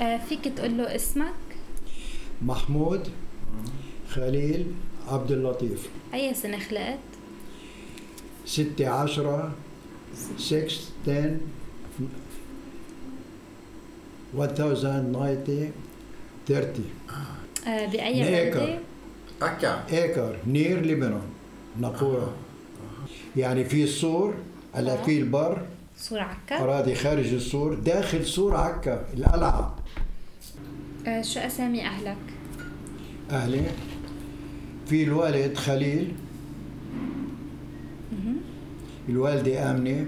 آه فيك تقول له اسمك؟ محمود خليل عبد اللطيف. أي سنة خلقت؟ ستة عشرة 6 10 1090 30 آه بأي. بلدة؟ أكا ايكر نير لبنان نقورة. يعني في السور هلا في البر. سور عكا. أراضي خارج السور داخل سور عكا القلعة. آه شو أسامي أهلك؟ أهلي. في الوالد خليل. الوالدة آمنة.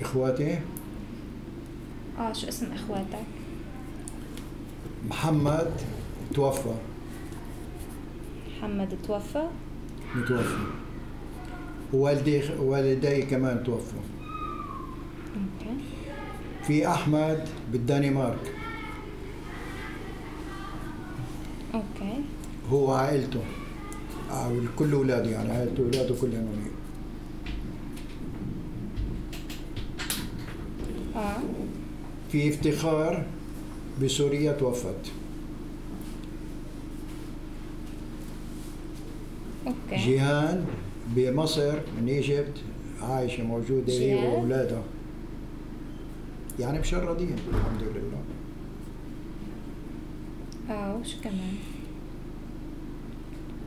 إخواتي. آه شو اسم إخواتك؟ محمد توفى. محمد توفى؟ متوفى. ووالدي والدي كمان توفوا okay. في أحمد بالدنمارك. okay. هو عائلته آه، كل أولاده يعني عائلته أولاده كلهم هناك. آه. في افتخار بسوريا توفت. أوكي. جيهان بمصر من إيجيبت عايشة موجودة هي جيهان؟ يعني مشردين الحمد لله. آه وشو كمان؟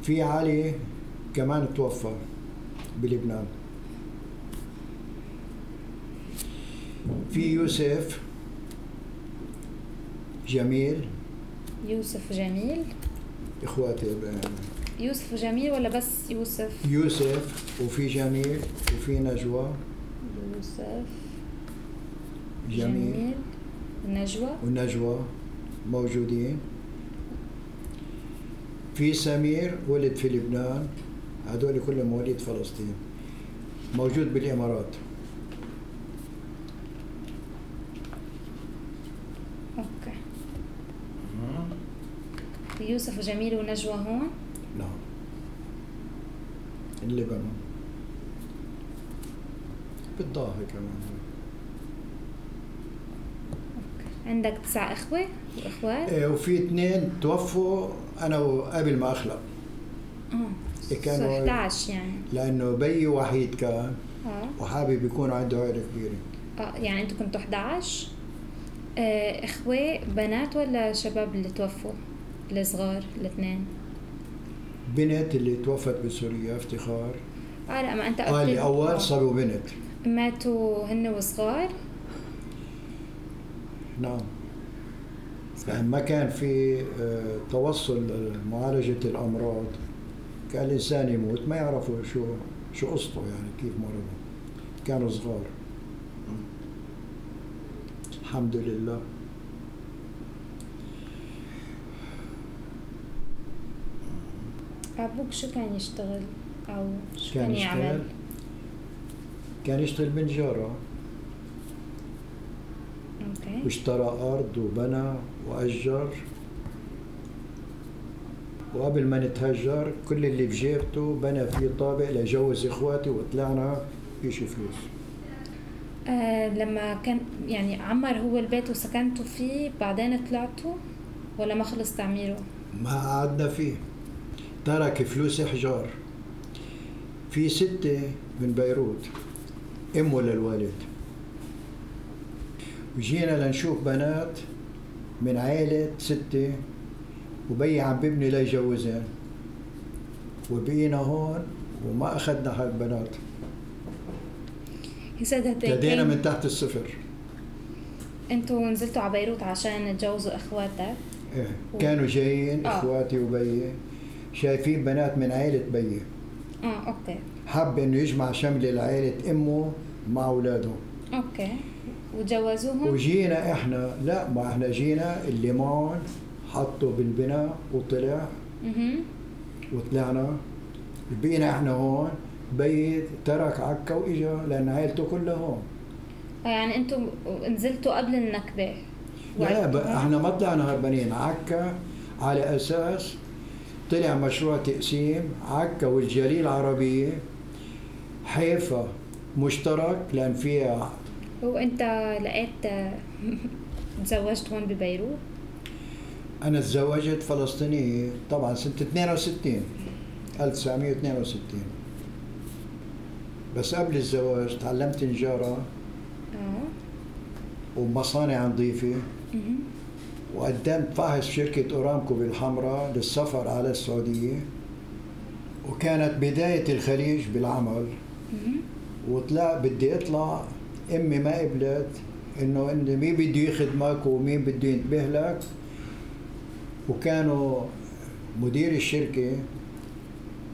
في علي كمان توفى بلبنان. في يوسف جميل. يوسف جميل؟ إخواتي يوسف جميل ولا بس يوسف؟ يوسف وفي جميل وفي نجوى. يوسف. جميل. نجوى ونجوى موجودين. في سمير ولد في لبنان هذول كلهم مواليد فلسطين. موجود بالإمارات. أوكي. يوسف وجميل ونجوى هون؟ نعم. اللبنان. بالضاهي كمان. عندك تسع إخوة وإخوات؟ إيه، وفي اثنين توفوا أنا قبل ما اخلق آه كانوا- صار 11 يعني. لأنه بيي وحيد كان. آه. وحابب يكون عنده عائله كبيره آه يعني أنتوا كنتوا 11 آه إخوة بنات ولا شباب اللي توفوا؟ الصغار الاثنين؟ بنت اللي توفت بسوريا افتخار. آه لا ما أنت آه قلت اللي لي- أول آه. صاروا بنت ماتوا هن وصغار. نعم. يعني ما كان في آه، توصل لمعالجة الأمراض كان الإنسان يموت ما يعرفوا شو شو قصته يعني كيف مرضه. كانوا صغار. الحمد لله. أبوك شو كان يشتغل؟ أو شو كان كان, يعمل؟ كان يشتغل بنجارة أوكي. واشترى أرض وبنى وأجر. وقبل ما نتهجر كل اللي بجيبته بنى فيه طابق لجوز إخواتي وطلعنا فيش فلوس. آه لما كان يعني عمر هو البيت وسكنتوا فيه بعدين طلعتوا ولا ما خلص تعميره؟ ما قعدنا فيه. ترك فلوس حجار في ستة من بيروت أمه للوالد. وجينا لنشوف بنات من عائلة ستة وبي عم ببني ليجوزين وبقينا هون وما أخذنا هالبنات ابتدينا كان- من تحت الصفر. أنتوا نزلتوا على بيروت عشان تجوزوا إخواتك؟ إيه. كانوا جايين آه. إخواتي وبيي شايفين بنات من عائلة بيي آه أوكي. حب إنه يجمع شمل العائلة أمه مع اولاده أوكي. وجوزوهم وجينا إحنا لا ما إحنا جينا اللي معهم حطوا بالبناء وطلع. أها وطلعنا. بقينا إحنا هون. بيت ترك عكا وإجا لأن عائلته كلها هون آه، يعني أنتم نزلتوا قبل النكبة. لا هون؟ إحنا ما طلعنا هربانين عكا على أساس طلع مشروع تقسيم. عكا والجليل العربية حيفا مشترك لأن فيها وانت لقيت تزوجت هون ببيروت؟ أنا تزوجت فلسطينيه طبعا سنة 62 1962 بس قبل الزواج تعلمت نجارة آه. ومصانع نظيفة. وقدمت فحص شركة أورامكو بالحمراء للسفر على السعودية. وكانت بداية الخليج بالعمل. وطلع بدي أطلع أمي ما قبلت إنه انه مين بده يخدمك ومين بده ينتبه لك. وكانوا مدير الشركة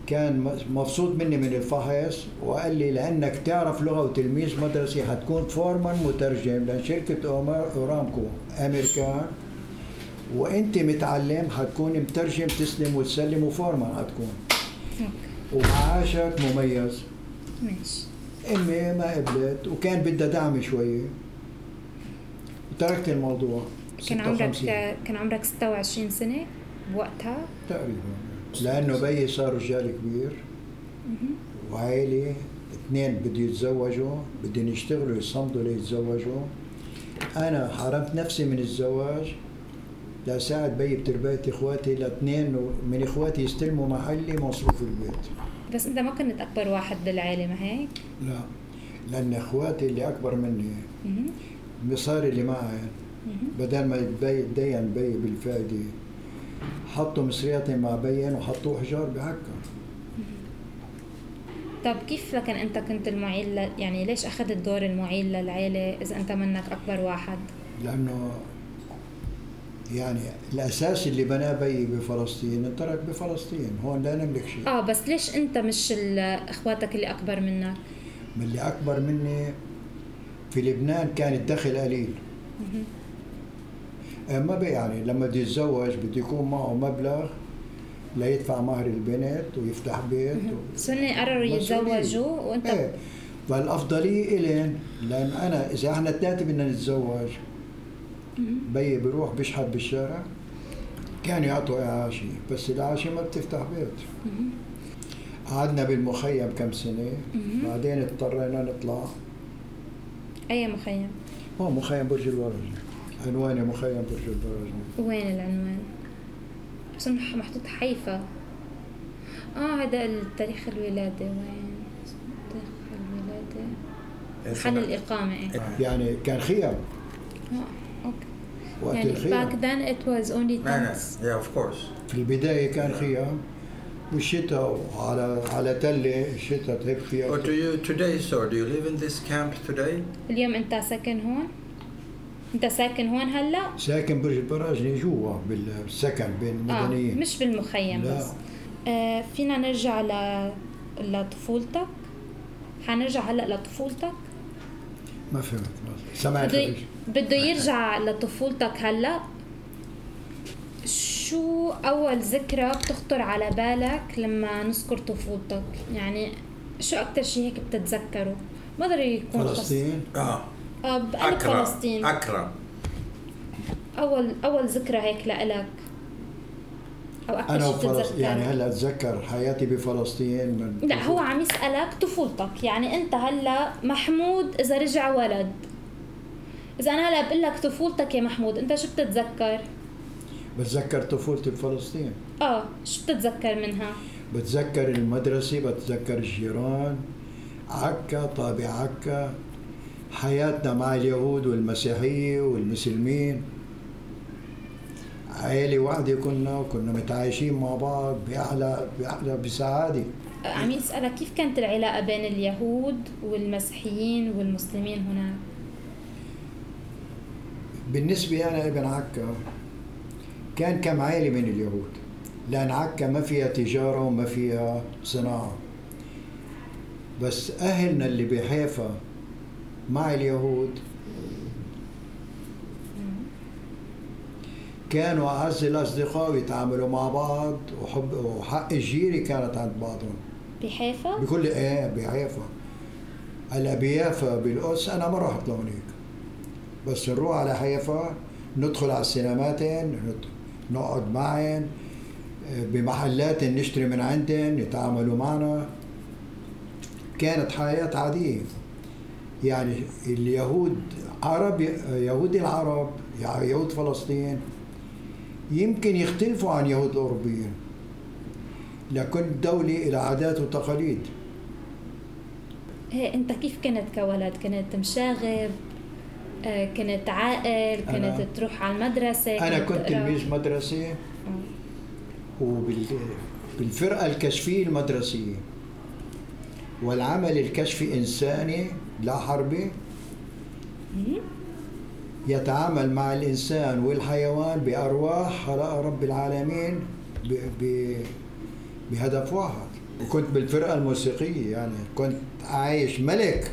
كان مبسوط مني من الفحص وقال لي لأنك تعرف لغة وتلميذ مدرسي حتكون فورمان مترجم لأن شركة أوما- أورامكو أمريكان. وأنت متعلم حتكون مترجم تسلم وتسلم وفورمان حتكون. أوكي. ومعاشك مميز. ماشي. أمي ما قبلت وكان بدها دعم شوية. وتركت الموضوع كان عمرك 56 كان عمرك 26 سنة بوقتها؟ تقريبا. لأنه بيي صار رجال كبير. مهم. وعائلة اثنين بده يتزوجوا بدهم يشتغلوا يصمدوا ليتزوجوا أنا حرمت نفسي من الزواج لساعد بيي بتربية إخواتي لأثنين من إخواتي يستلموا محلي مصروف البيت. بس انت ما كنت أكبر واحد بالعيلة ما هيك؟ لا لأن إخواتي اللي أكبر مني مهم. المصاري اللي معي. بدل ما يتدين بي بالفائدة حطوا مصرياتي مع بين وحطوا حجار بعكا طب كيف لكن أنت كنت المعيل ل... يعني ليش أخذت دور المعيل للعيلة إذا أنت منك أكبر واحد؟ لأنه يعني الأساس اللي بناه بي بفلسطين انترك بفلسطين هون لا نملك شيء آه بس ليش أنت مش أخواتك اللي أكبر منك؟ من اللي أكبر مني في لبنان كان الدخل قليل. آه، ما بي يعني لما بده يتزوج بده يكون معه مبلغ ليدفع مهر البنت ويفتح بيت هن قرروا. يتزوجوا وأنت إيه فالأفضلية إلين لأن أنا إذا إحنا الثلاثة بدنا نتزوج بيي بيروح بيشحت بالشارع كان يعطوا اعاشي بس الاعاشي ما بتفتح بيت. قعدنا بالمخيم كم سنة مهم. بعدين اضطرينا نطلع. أي مخيم؟ هو مخيم برج الورج. عنواني مخيم برج الورج. وين العنوان؟ بس محطوط حيفا. آه هذا التاريخ الولادة. وين؟ تاريخ الولادة. محل الإقامة. يعني كان خيام. وقت يعني back then it was only tents Yeah, of course. في البداية كان خيام والشتاء على على تلة الشتاء تهب فيها What do you today, sir? Do you live in this camp today? اليوم انت ساكن هون؟ انت ساكن هون هلا؟ ساكن برج البراجني جوا بالسكن بين المدنيين مش بالمخيم لا. بس آه فينا نرجع ل... لطفولتك؟ حنرجع هلا لطفولتك؟ ما فهمت سمعت بده. بده يرجع لطفولتك هلا. شو أول ذكرى بتخطر على بالك لما نذكر طفولتك؟ يعني شو أكثر شيء هيك بتتذكره؟ ما ضروري يكون فلسطين؟ Ah, آه بقلب. فلسطين. Accra. اول أول ذكرى هيك لإلك؟ أو أكثر أنا وفلسطين يعني هلا أتذكر حياتي بفلسطين من لا هو عم يسألك طفولتك. يعني أنت هلا محمود إذا رجع ولد. إذا أنا هلا بقول لك طفولتك يا محمود أنت شو بتتذكر؟ بتذكر طفولتي بفلسطين؟ آه شو بتتذكر منها؟ بتذكر المدرسة بتذكر الجيران. عكا طابع عكا. حياتنا مع اليهود والمسيحية والمسلمين. عائلة واحدة كنا وكنا متعايشين مع بعض بأعلى بأعلى بسعادة. عم يسألك كيف كانت العلاقة بين اليهود والمسيحيين والمسلمين هناك بالنسبة أنا ابن عكا كان كم عائلة من اليهود لأن عكا ما فيها تجارة وما فيها صناعة. بس أهلنا اللي بحيفا مع اليهود كانوا أعز الأصدقاء ويتعاملوا مع بعض وحب وحق الجيرة كانت عند بعضهم. بحيفا؟ بكل إيه بحيفا. هلأ بيافا بالقدس أنا ما رحت لهونيك. بس نروح على حيفا ندخل على السينماتين نقعد معهم بمحلات نشتري من عندهم يتعاملوا معنا. كانت حياة عادية. يعني اليهود عرب يهود العرب يعني يهود فلسطين يمكن يختلفوا عن يهود الأوروبيين. لكل دولة إلى عادات وتقاليد. هي أنت كيف كنت كولد؟ كنت مشاغب؟ آه، كنت عاقل؟ كنت تروح على المدرسة؟ أنا كنت؟ تلميذ مدرسة. وبالفرقة الكشفية المدرسية. والعمل الكشفي إنساني لا حربي. يتعامل مع الإنسان والحيوان بأرواح خلق رب العالمين. بهدف واحد. وكنت بالفرقة الموسيقية يعني كنت عايش ملك.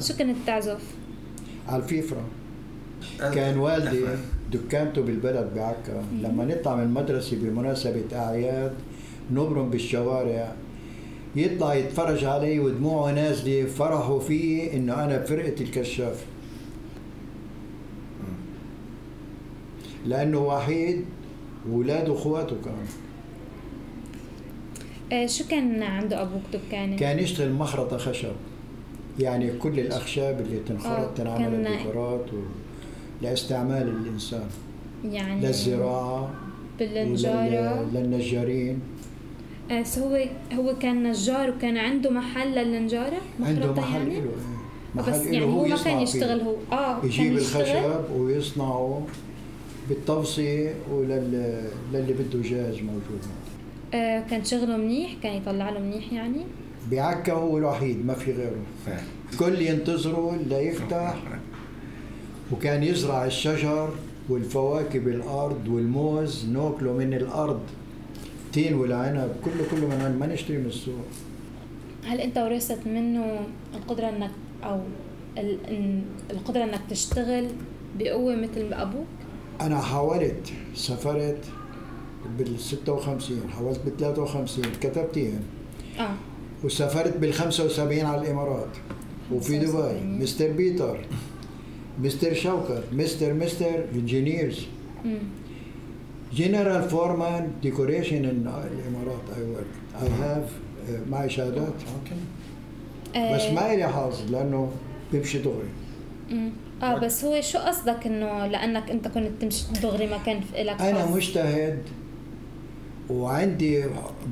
شو كنت تعزف؟ على الفيفرة. كان والدي دكانته بالبلد بعكا لما نطلع من المدرسة بمناسبة أعياد نبرم بالشوارع يطلع يتفرج علي ودموعه نازلة فرحوا فيه إنه أنا بفرقة الكشاف. لأنه وحيد وولاده أخواته كمان آه، شو كان عنده أبوك دكانة؟ كان يشتغل مخرطة خشب يعني كل الأخشاب اللي آه، تنخرط تنعمل كان- ديكورات و... لاستعمال الإنسان يعني للزراعة بالنجارة ولل- للنجارين آه، سو هو هو كان نجار وكان عنده محل للنجارة؟ عنده مخرطة محل يعني؟ له. محل بس يعني هو ما كان فيه. يشتغل هو آه يجيب؟ الخشب ويصنعه بالتوصية ولل للي بده جاهز موجود. آه كان شغله منيح كان يطلع له منيح يعني. بعكا هو الوحيد ما في غيره. كل ينتظروا ليفتح. وكان يزرع الشجر والفواكه بالأرض والموز ناكله من الأرض. التين والعنب كله كله من ما نشتري من السوق. هل انت ورثت منه القدرة انك أو ال- إن- القدرة انك تشتغل بقوة مثل أبوك؟ أنا حاولت سافرت بال 56 حاولت بال 53 كتبتين. آه. وسافرت بال 75 على الإمارات. وفي دبي. 75. mister Peter mister شوكت mister mister engineers general foreman decoration in الإمارات. I work اي هاف معي شهادات آه. بس ما لي حظ لأنه بيمشي دغري. آه بس هو شو قصدك إنه لأنك أنت كنت تمشي دغري ما كان في لك أنا حظ؟ مجتهد وعندي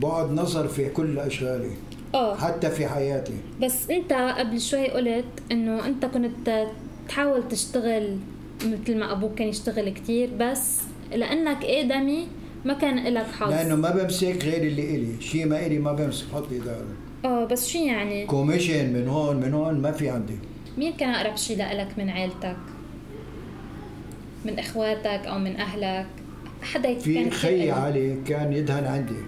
بعد نظر في كل أشغالي آه. حتى في حياتي. بس أنت قبل شوي قلت إنه أنت كنت تحاول تشتغل مثل ما أبوك كان يشتغل كتير بس لأنك آدمي ما كان لك حظ لأنه ما بمسك غير اللي إلي شيء ما إلي ما بمسك حط إدارة. آه بس شو يعني؟ كوميشن من هون من هون ما في عندي. مين كان أقرب شيء لك من عيلتك؟ من إخواتك أو من أهلك؟ حدا كان في خي. علي كان يدهن عندي.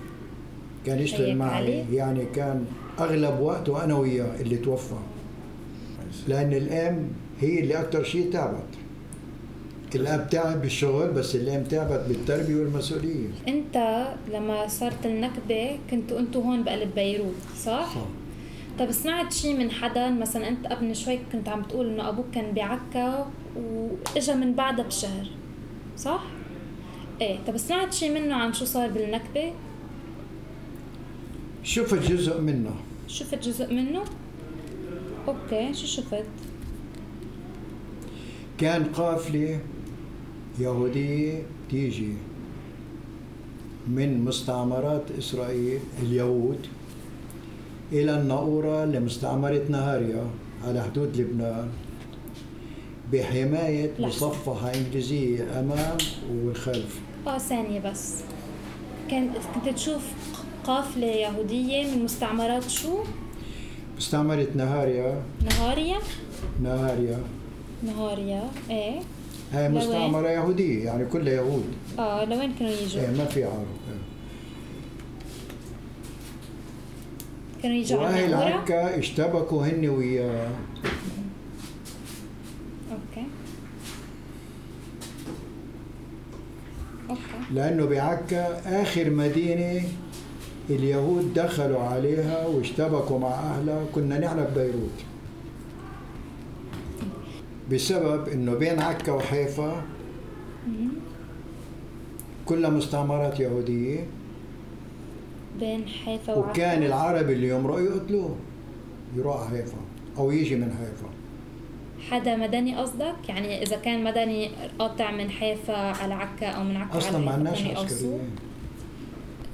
كان يشتغل معي. علي؟ يعني كان أغلب وقته أنا وياه اللي توفى. لأن الأم هي اللي أكثر شيء تعبت. الأب تعب بالشغل بس الأم تعبت بالتربية والمسؤولية. أنت لما صارت النكبة كنتوا أنتوا هون بقلب بيروت صح؟ صح. طب سمعت شيء من حدا مثلا أنت قبل شوي كنت عم تقول إنه أبوك كان بعكا وإجا من بعدها بشهر صح؟ إيه طب سمعت شيء منه عن شو صار بالنكبة؟ شفت جزء منه شفت جزء منه؟ أوكي شو شفت؟ كان قافلة يهودية تيجي من مستعمرات إسرائيل اليهود إلى الناورة لمستعمرة نهاريا على حدود لبنان بحماية. مصفحة إنجليزية أمام والخلف آه ثانية بس كان كنت تشوف قافلة يهودية من مستعمرات شو؟ مستعمرة نهاريا نهاريا؟ نهاريا نهاريا إيه هاي؟ مستعمرة يهودية يعني كلها يهود آه لوين كانوا يجوا؟ إيه ما في عرب كانوا يجوا النهورة؟ عكا اشتبكوا هن وياه. أوكي. أوكي. لأنه بعكا آخر مدينة اليهود دخلوا عليها واشتبكوا مع أهلها. كنا نحن ببيروت. بسبب إنه بين عكا وحيفا. كلها مستعمرات يهودية. بين حيفا وكان وعكا العرب اللي يمرقوا يقتلوه. يروح حيفا أو يجي من حيفا. حدا مدني قصدك؟ يعني إذا كان مدني قاطع من حيفا على عكا أو من عكا على ما عندناش. عسكريين.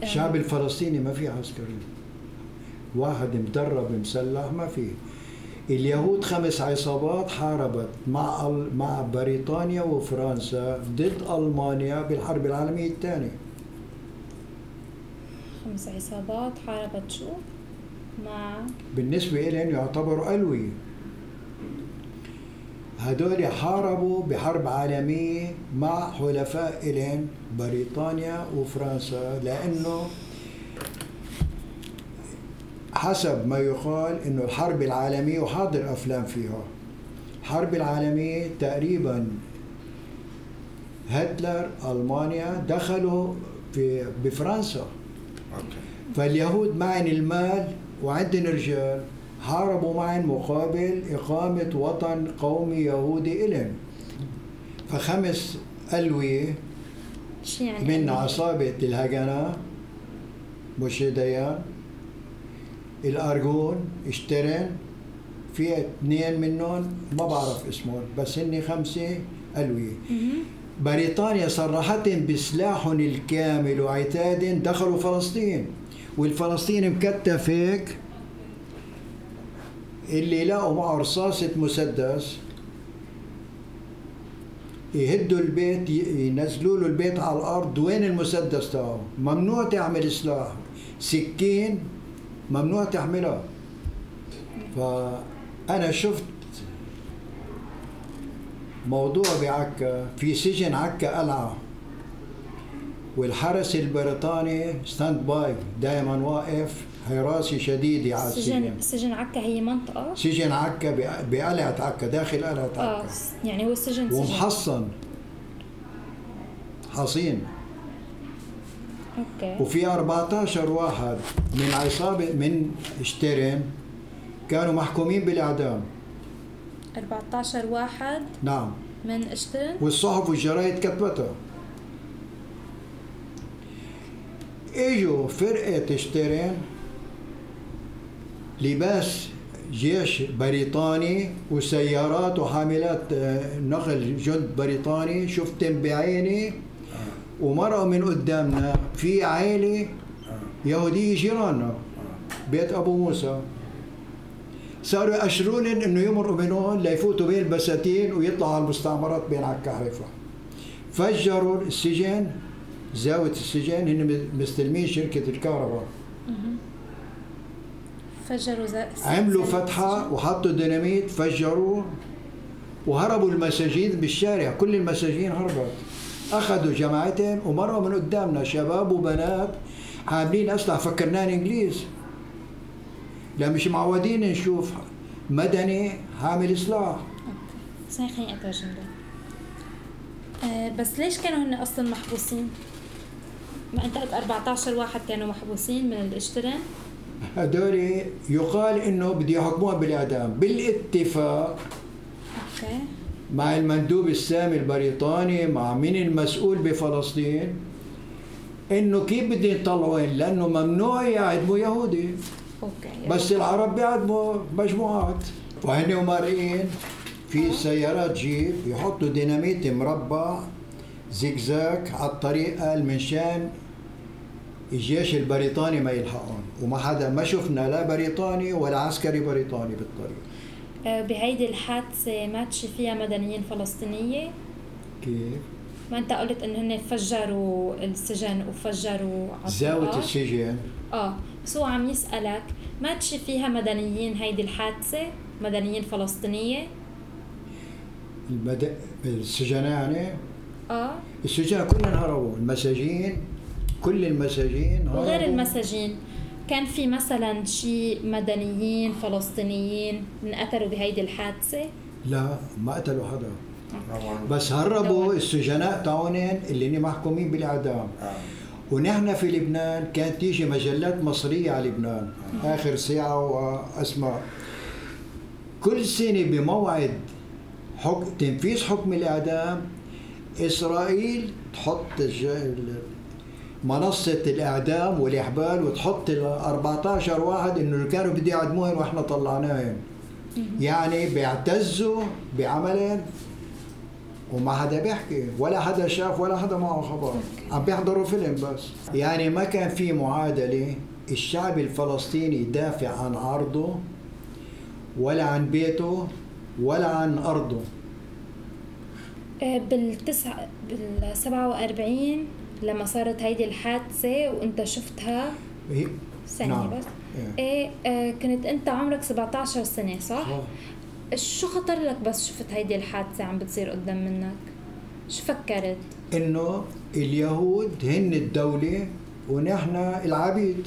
الشعب الفلسطيني ما في عسكري واحد مدرب مسلح ما في اليهود خمس عصابات حاربت مع مع بريطانيا وفرنسا ضد ألمانيا بالحرب العالمية الثانية. خمس عصابات حاربت شو مع بالنسبة لهم يعتبروا ألوية هدول حاربوا بحرب عالمية مع حلفاء إلهم بريطانيا وفرنسا لأنه حسب ما يقال إنه الحرب العالمية وحاضر أفلام فيها الحرب العالمية تقريبا هتلر ألمانيا دخلوا في بفرنسا. فاليهود معن المال وعندن رجال حاربوا معن مقابل إقامة وطن قومي يهودي إلهم فخمس ألوية من عصابة الهجنة مشي ديان الأرجون اشترن. في اثنين منهم ما بعرف اسمهم بس هن خمسة ألوية. بريطانيا صرحتهم بسلاحهم الكامل وعتاد دخلوا فلسطين والفلسطيني مكتف هيك اللي لقوا معه رصاصة مسدس يهدوا البيت ينزلوا له البيت على الأرض. وين المسدس تاعه ممنوع تعمل سلاح سكين ممنوع تحملها فأنا شفت موضوع بعكا في سجن عكا قلعة والحرس البريطاني standby دائما واقف حراسة شديدة على سجن السجن سجن عكا هي منطقة؟ سجن عكا بقلعة عكا داخل قلعة آه عكا يعني هو سجن سجن. ومحصن. حصين. okay. وفي 14 واحد من عصابة من شتيرن كانوا محكومين بالإعدام. 14 واحد نعم. من إشترن. والصحف والجرايد كتبتها إجوا فرقة اشترن لباس جيش بريطاني وسيارات وحاملات آه، نقل جند بريطاني. شفتهم بعيني. ومرأة من قدامنا في عائلة يهودية جيراننا بيت أبو موسى. صاروا يأشرون إنه يمرقوا من هون ليفوتوا بين البساتين ويطلعوا على المستعمرات بين عكا فجروا السجن زاوية السجن هن مستلمين شركة الكهرباء. فجروا عملوا فتحة وحطوا ديناميت فجروا وهربوا المساجين بالشارع. كل المساجين هربت. أخذوا جماعتين ومروا من قدامنا شباب وبنات حاملين أسلحة. فكرناهم إنجليز. لا مش معودين نشوف. مدني حامل سلاح ثانية خليني اترجم لك آه بس ليش كانوا هن أصلا محبوسين؟ ما أنت قلت 14 واحد كانوا محبوسين من الاشتران هدول يقال إنه بده يحكموها بالإعدام بالاتفاق. أوكي. مع المندوب السامي البريطاني مع مين المسؤول بفلسطين؟ إنه كيف بدهم يطلعوهم لأنه ممنوع يعدموا يهودي. أوكي بس العرب بيعدموا مجموعات. وهن مارقين في سيارات جيب يحطوا ديناميت مربع زيكزاك على الطريق قال منشان الجيش البريطاني ما يلحقون وما حدا ما شفنا لا بريطاني ولا عسكري بريطاني بالطريق. آه بهيدي الحادثة ماتش فيها مدنيين فلسطينية. كيف؟ ما انت قلت انه هن فجروا السجن وفجروا زاوية. السجن. آه بس هو عم يسألك ماتش فيها مدنيين هيدي الحادثة؟ مدنيين فلسطينية؟ المد... السجناء يعني؟ آه. السجناء كلهم هربوا المساجين كل المساجين هربوا. وغير المساجين كان في مثلا شي مدنيين فلسطينيين انقتلوا بهيدي الحادثة؟ لا ما قتلوا حدا. one- بس هربوا. السجناء تاعونين اللي محكومين بالإعدام. Ah, ونحن في لبنان كانت تيجي مجلات مصرية على لبنان. آخر ساعة وأسماء كل سنة بموعد حكم تنفيذ حكم الإعدام إسرائيل تحط منصة الإعدام والإحبال وتحط ال 14 واحد إنه اللي كانوا بده يعدموهم وإحنا طلعناهم. يعني بيعتزوا بعمل وما حدا بيحكي ولا حدا شاف ولا حدا معه خبر عم بيحضروا فيلم بس يعني ما كان في معادلة الشعب الفلسطيني يدافع عن عرضه ولا عن بيته ولا عن أرضه آه، بالتسع بال 47 لما صارت هيدي الحادثة وانت شفتها ثانية نعم. بس إيه. إيه آه، كنت انت عمرك 17 سنة صح؟ صح. شو خطر لك بس شفت هيدي الحادثة عم بتصير قدام منك؟ شو فكرت؟ إنه اليهود هن الدولة ونحن العبيد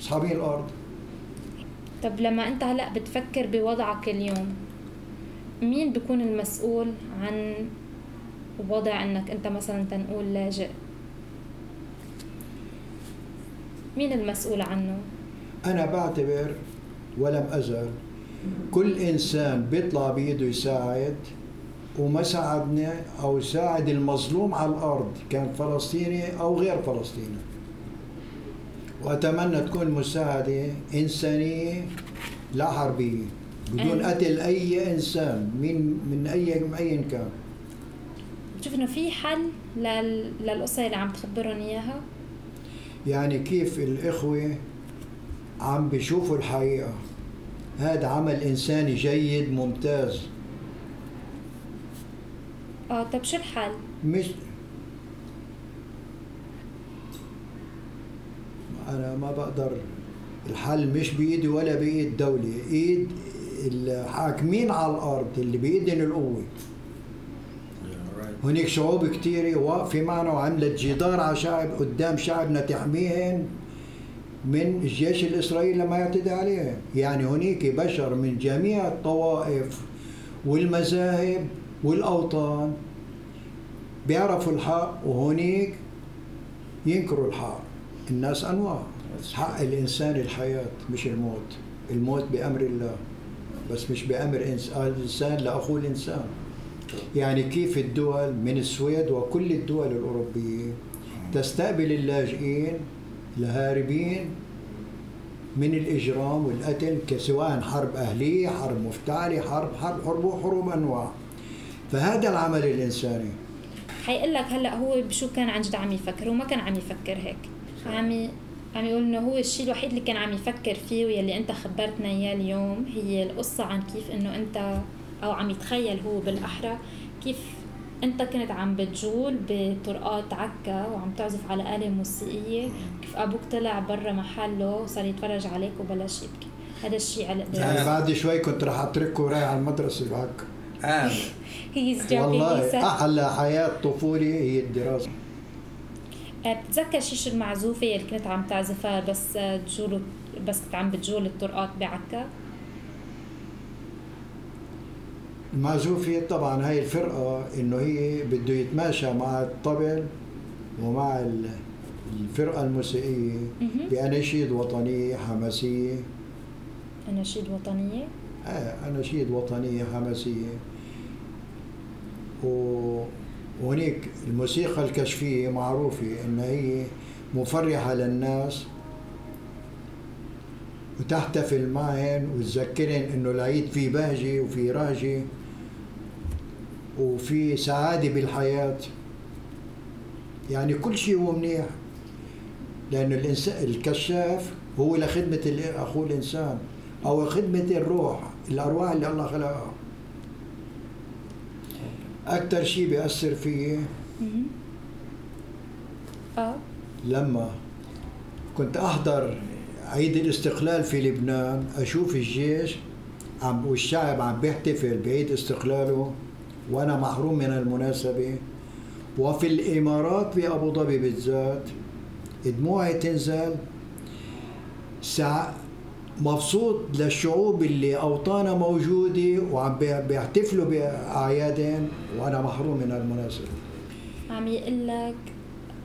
اصحابين الأرض طب لما أنت هلأ بتفكر بوضعك اليوم مين بيكون المسؤول عن وضع إنك أنت مثلا تنقول لاجئ مين المسؤول عنه أنا بعتبر ولم ازل كل إنسان بيطلع بإيده يساعد وما ساعدني أو ساعد المظلوم على الأرض كان فلسطيني أو غير فلسطيني. وأتمنى تكون مساعدة إنسانية لا حربية. بدون. قتل أي إنسان من من أي من أي كان. بتشوف إنه في حل لل... للقصة اللي عم تخبرهم إياها؟ يعني كيف الإخوة عم بيشوفوا الحقيقة. هذا عمل إنساني جيد ممتاز آه طب شو الحل؟ مش أنا ما بقدر الحل مش بإيدي ولا بإيد دولة إيد الحاكمين على الأرض اللي بإيدن القوة. هناك شعوب كثيرة واقفة معنا وعملت جدار على شعب قدام شعبنا تحميهن من الجيش الإسرائيلي لما يعتدي عليهم. يعني هناك بشر من جميع الطوائف والمذاهب والأوطان بيعرفوا الحق وهناك ينكروا الحق. الناس أنواع. حق الإنسان الحياة مش الموت. الموت بأمر الله بس مش بأمر إنس- الإنسان لأخوه الإنسان. يعني كيف الدول من السويد وكل الدول الأوروبية تستقبل اللاجئين الهاربين من الإجرام والقتل سواء حرب أهلية حرب مفتعلة حرب حرب حروب حروب أنواع. فهذا العمل الإنساني. حيقول لك هلأ هو بشو كان عن جد عم يفكر؟ هو ما كان عم يفكر هيك. عم عم يقول إنه هو الشيء الوحيد اللي كان عم يفكر فيه واللي أنت خبرتنا إياه اليوم هي القصة عن كيف إنه أنت أو عم يتخيل هو بالأحرى كيف انت كنت عم بتجول بطرقات عكا وعم تعزف على آلة موسيقية. كيف أبوك طلع برا محله وصار يتفرج عليك وبلش يبكي؟ هذا الشيء على يعني بعد شوي كنت رح أتركه ورايح على المدرسة joking he والله أحلى حياة طفولة هي الدراسة. آه، بتتذكر شيش المعزوفة اللي كنت عم تعزفها بس آه، تجولوا بس كنت عم بتجول الطرقات بعكا؟ المعزوفية طبعا هاي الفرقة إنه هي بده يتماشى مع الطبل ومع ال- الفرقة الموسيقية. بأناشيد وطنية حماسية. أناشيد وطنية؟ آه أناشيد وطنية حماسية. و- وهنيك الموسيقى الكشفية معروفة إن هي مفرحة للناس وتحتفل معهن وتذكرن إنه العيد فيه بهجة وفي رهجة. وفي سعادة بالحياة. يعني كل شيء هو منيح لأنه الإنسان الكشاف هو لخدمة أخوه الإنسان أو خدمة الروح الأرواح اللي الله خلقها. أكثر شيء بيأثر فيه مهم. آه. لما كنت أحضر عيد الاستقلال في لبنان أشوف الجيش عم والشعب عم بيحتفل بعيد استقلاله. وأنا محروم من المناسبة. وفي الإمارات بأبو ظبي بالذات دموعي تنزل. سع... مبسوط للشعوب اللي أوطانها موجودة وعم بي- بيحتفلوا بأعيادهم وأنا محروم من المناسبة. عم يقول لك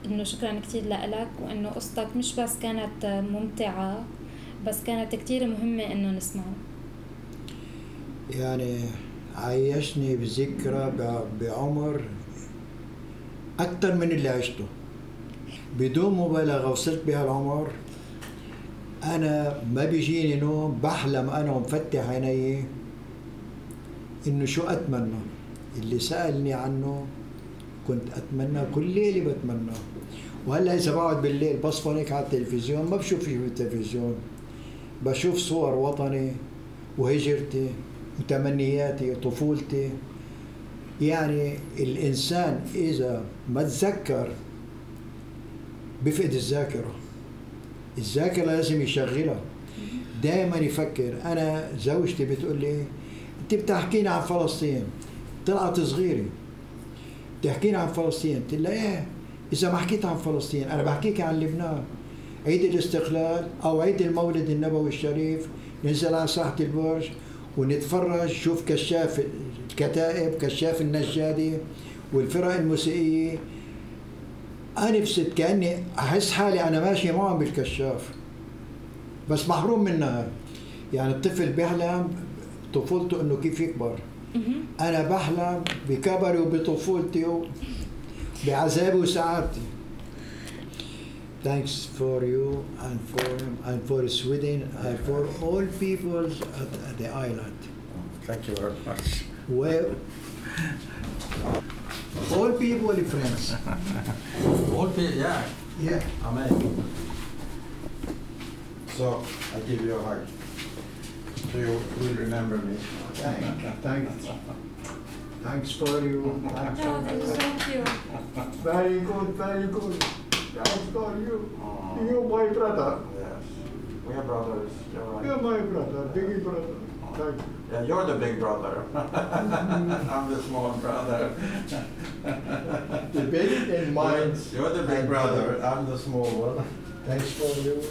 إنه شكرا كثير لك وإنه قصتك مش بس كانت ممتعة بس كانت كثير مهمة إنه نسمعها. يعني عيشني بذكرى بعمر أكثر من اللي عشته. بدون مبالغة وصلت بهالعمر أنا ما بيجيني نوم بحلم أنا ومفتح عيني إنه شو أتمنى؟ اللي سألني عنه كنت أتمنى كل ليلة بتمنى. وهلأ إذا بقعد بالليل بصفن هيك على التلفزيون ما بشوف شيء بالتلفزيون بشوف صور وطني وهجرتي. وتمنياتي وطفولتي. يعني الإنسان إذا ما تذكر بفقد الذاكرة. الذاكرة لازم يشغلها. دائما يفكر. أنا زوجتي بتقول لي أنت بتحكينا عن فلسطين. طلعت صغيرة. بتحكينا عن فلسطين. قلت لها إيه إذا ما حكيت عن فلسطين أنا بحكيك عن لبنان. عيد الاستقلال أو عيد المولد النبوي الشريف ننزل على ساحة البرج ونتفرج شوف كشاف الكتائب كشاف النجادي والفرق الموسيقية. أنا نفسي كأني أحس حالي أنا ماشي معهم بالكشاف بس محروم منها. يعني الطفل بيحلم طفولته إنه كيف يكبر. أنا بحلم بكبري وبطفولتي بعذابي وسعادتي. Thanks for you and for and for Sweden and for all people at, at the island. Thank you very much. Well, all people friends. All people, yeah, Yeah. Amen. So I give you a hug. So you will remember me. Thank, thanks. Thanks for you. Thanks for Thank you. Very good, very good. Thanks for you. Uh-huh. Aw. You my brother. Yes. We are brothers. You're right. You're my brother, big brother. Uh-huh. Thank you. Yeah, you're the big brother. Mm-hmm. I'm the small brother. The big in mind. You're the big brother. I'm the small one. Thanks for you.